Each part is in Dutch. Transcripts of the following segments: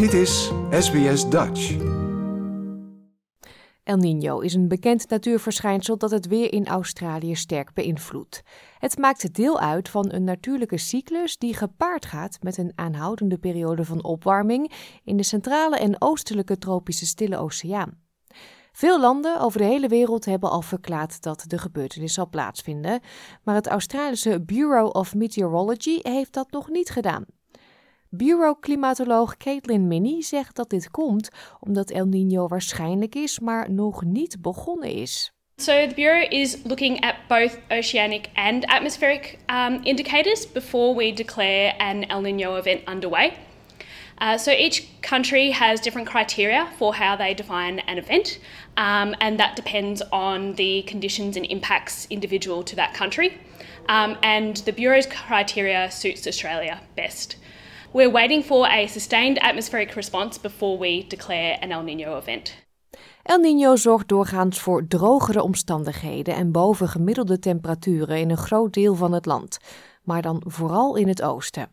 Dit is SBS Dutch. El Niño is een bekend natuurverschijnsel dat het weer in Australië sterk beïnvloedt. Het maakt deel uit van een natuurlijke cyclus die gepaard gaat met een aanhoudende periode van opwarming in de centrale en oostelijke tropische Stille Oceaan. Veel landen over de hele wereld hebben al verklaard dat de gebeurtenis zal plaatsvinden, maar het Australische Bureau of Meteorology heeft dat nog niet gedaan. Bureau-klimatoloog Caitlin Minnie zegt dat dit komt omdat El Niño waarschijnlijk is, maar nog niet begonnen is. So the Bureau is looking at both oceanic and atmospheric um, indicators before we declare an El Nino event underway. Uh, so each country has different criteria for how they define an event, um, and that depends on the conditions and impacts individual to that country. Um, and the Bureau's criteria suits Australia best. We're waiting for a sustained atmospheric response before we declare an El Nino event. El Niño zorgt doorgaans voor drogere omstandigheden en bovengemiddelde temperaturen in een groot deel van het land, maar dan vooral in het oosten.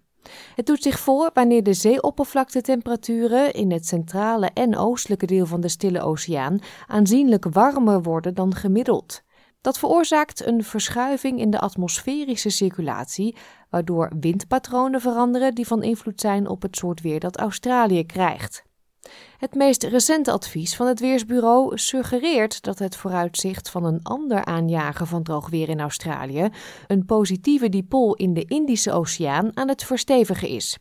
Het doet zich voor wanneer de zeeoppervlaktetemperaturen in het centrale en oostelijke deel van de Stille Oceaan aanzienlijk warmer worden dan gemiddeld. Dat veroorzaakt een verschuiving in de atmosferische circulatie, waardoor windpatronen veranderen die van invloed zijn op het soort weer dat Australië krijgt. Het meest recente advies van het Weersbureau suggereert dat het vooruitzicht van een ander aanjagen van droog weer in Australië, een positieve dipool in de Indische Oceaan, aan het verstevigen is.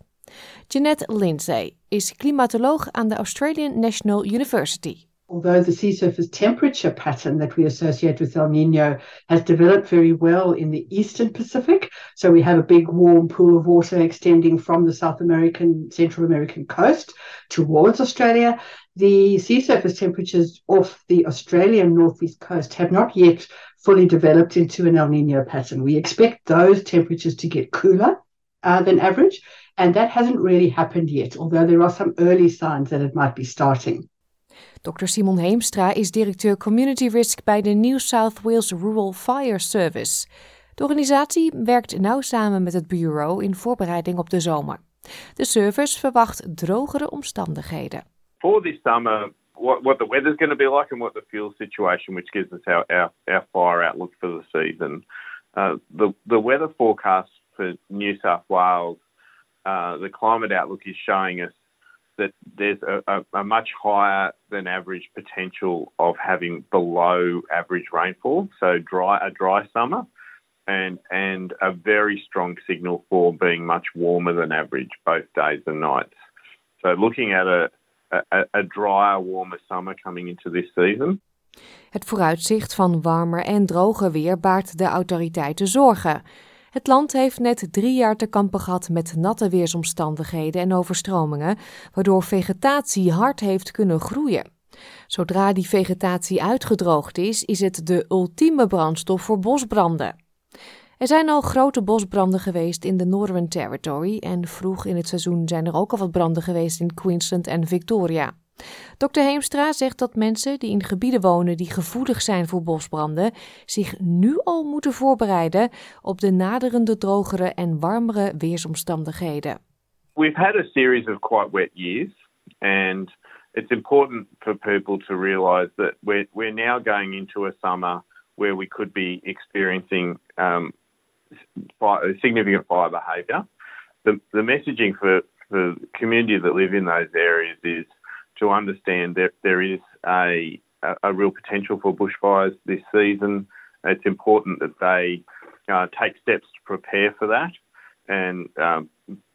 Jeanette Lindsay is klimatoloog aan de Australian National University. Although the sea surface temperature pattern that we associate with El Nino has developed very well in the eastern Pacific. So we have a big warm pool of water extending from the South American, Central American coast towards Australia. The sea surface temperatures off the Australian northeast coast have not yet fully developed into an El Nino pattern. We expect those temperatures to get cooler uh, than average, and that hasn't really happened yet, although there are some early signs that it might be starting. Dr. Simon Heemstra is directeur Community Risk bij de New South Wales Rural Fire Service. De organisatie werkt nauw samen met het bureau in voorbereiding op de zomer. De service verwacht drogere omstandigheden. For this summer, what, what the weather's going to be like and what the fuel situation, which gives us our, our, fire outlook for the season. Uh, the, the weather forecast for New South Wales, uh, the climate outlook is showing us that there's a, a, a, much higher than average potential of having below average rainfall, so dry a dry summer, and and a very strong signal for being much warmer than average both days and nights. So looking at a a, a drier, warmer summer coming into this season. Het vooruitzicht van warmer en droger weer baart de autoriteiten zorgen. Het land heeft net drie jaar te kampen gehad met natte weersomstandigheden en overstromingen, waardoor vegetatie hard heeft kunnen groeien. Zodra die vegetatie uitgedroogd is, is het de ultieme brandstof voor bosbranden. Er zijn al grote bosbranden geweest in de Northern Territory en vroeg in het seizoen zijn er ook al wat branden geweest in Queensland en Victoria. Dr. Heemstra zegt dat mensen die in gebieden wonen die gevoelig zijn voor bosbranden zich nu al moeten voorbereiden op de naderende drogere en warmere weersomstandigheden. We've had a series of quite wet years and it's important for people to realize that we're, we're now going into a summer where we could be experiencing um, significant fire behaviour. The, the messaging for, for the community that live in those areas is to understand that there is a, a real potential for bushfires this season. It's important that they uh, take steps to prepare for that, and um,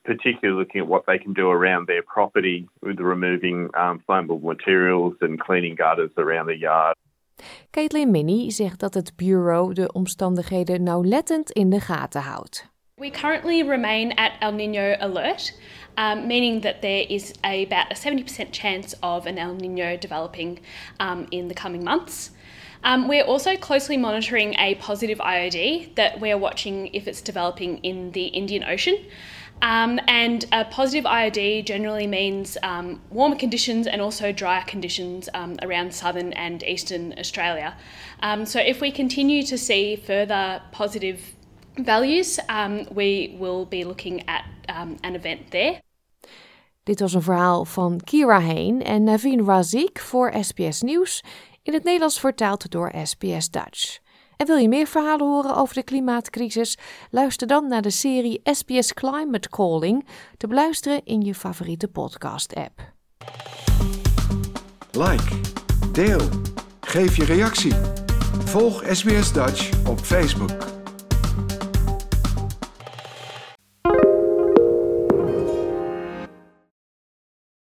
particularly looking at what they can do around their property with removing um, flammable materials and cleaning gutters around the yard. Caitlin Minnie zegt dat het bureau de omstandigheden nauwlettend in de gaten houdt. We currently remain at El Nino alert, um, meaning that there is a, about a 70% chance of an El Nino developing um, in the coming months. Um, we're also closely monitoring a positive IOD that we're watching if it's developing in the Indian Ocean. Um, and a positive IOD generally means um, warmer conditions and also drier conditions um, around southern and eastern Australia. So, if we continue to see further positive values, um, we will be looking at um, an event there. Dit was een verhaal van Kira Heen en Naveen Razik voor SBS Nieuws, in het Nederlands vertaald door SBS Dutch. En wil je meer verhalen horen over de klimaatcrisis? Luister dan naar de serie SBS Climate Calling, te beluisteren in je favoriete podcast-app. Like, deel, geef je reactie. Volg SBS Dutch op Facebook.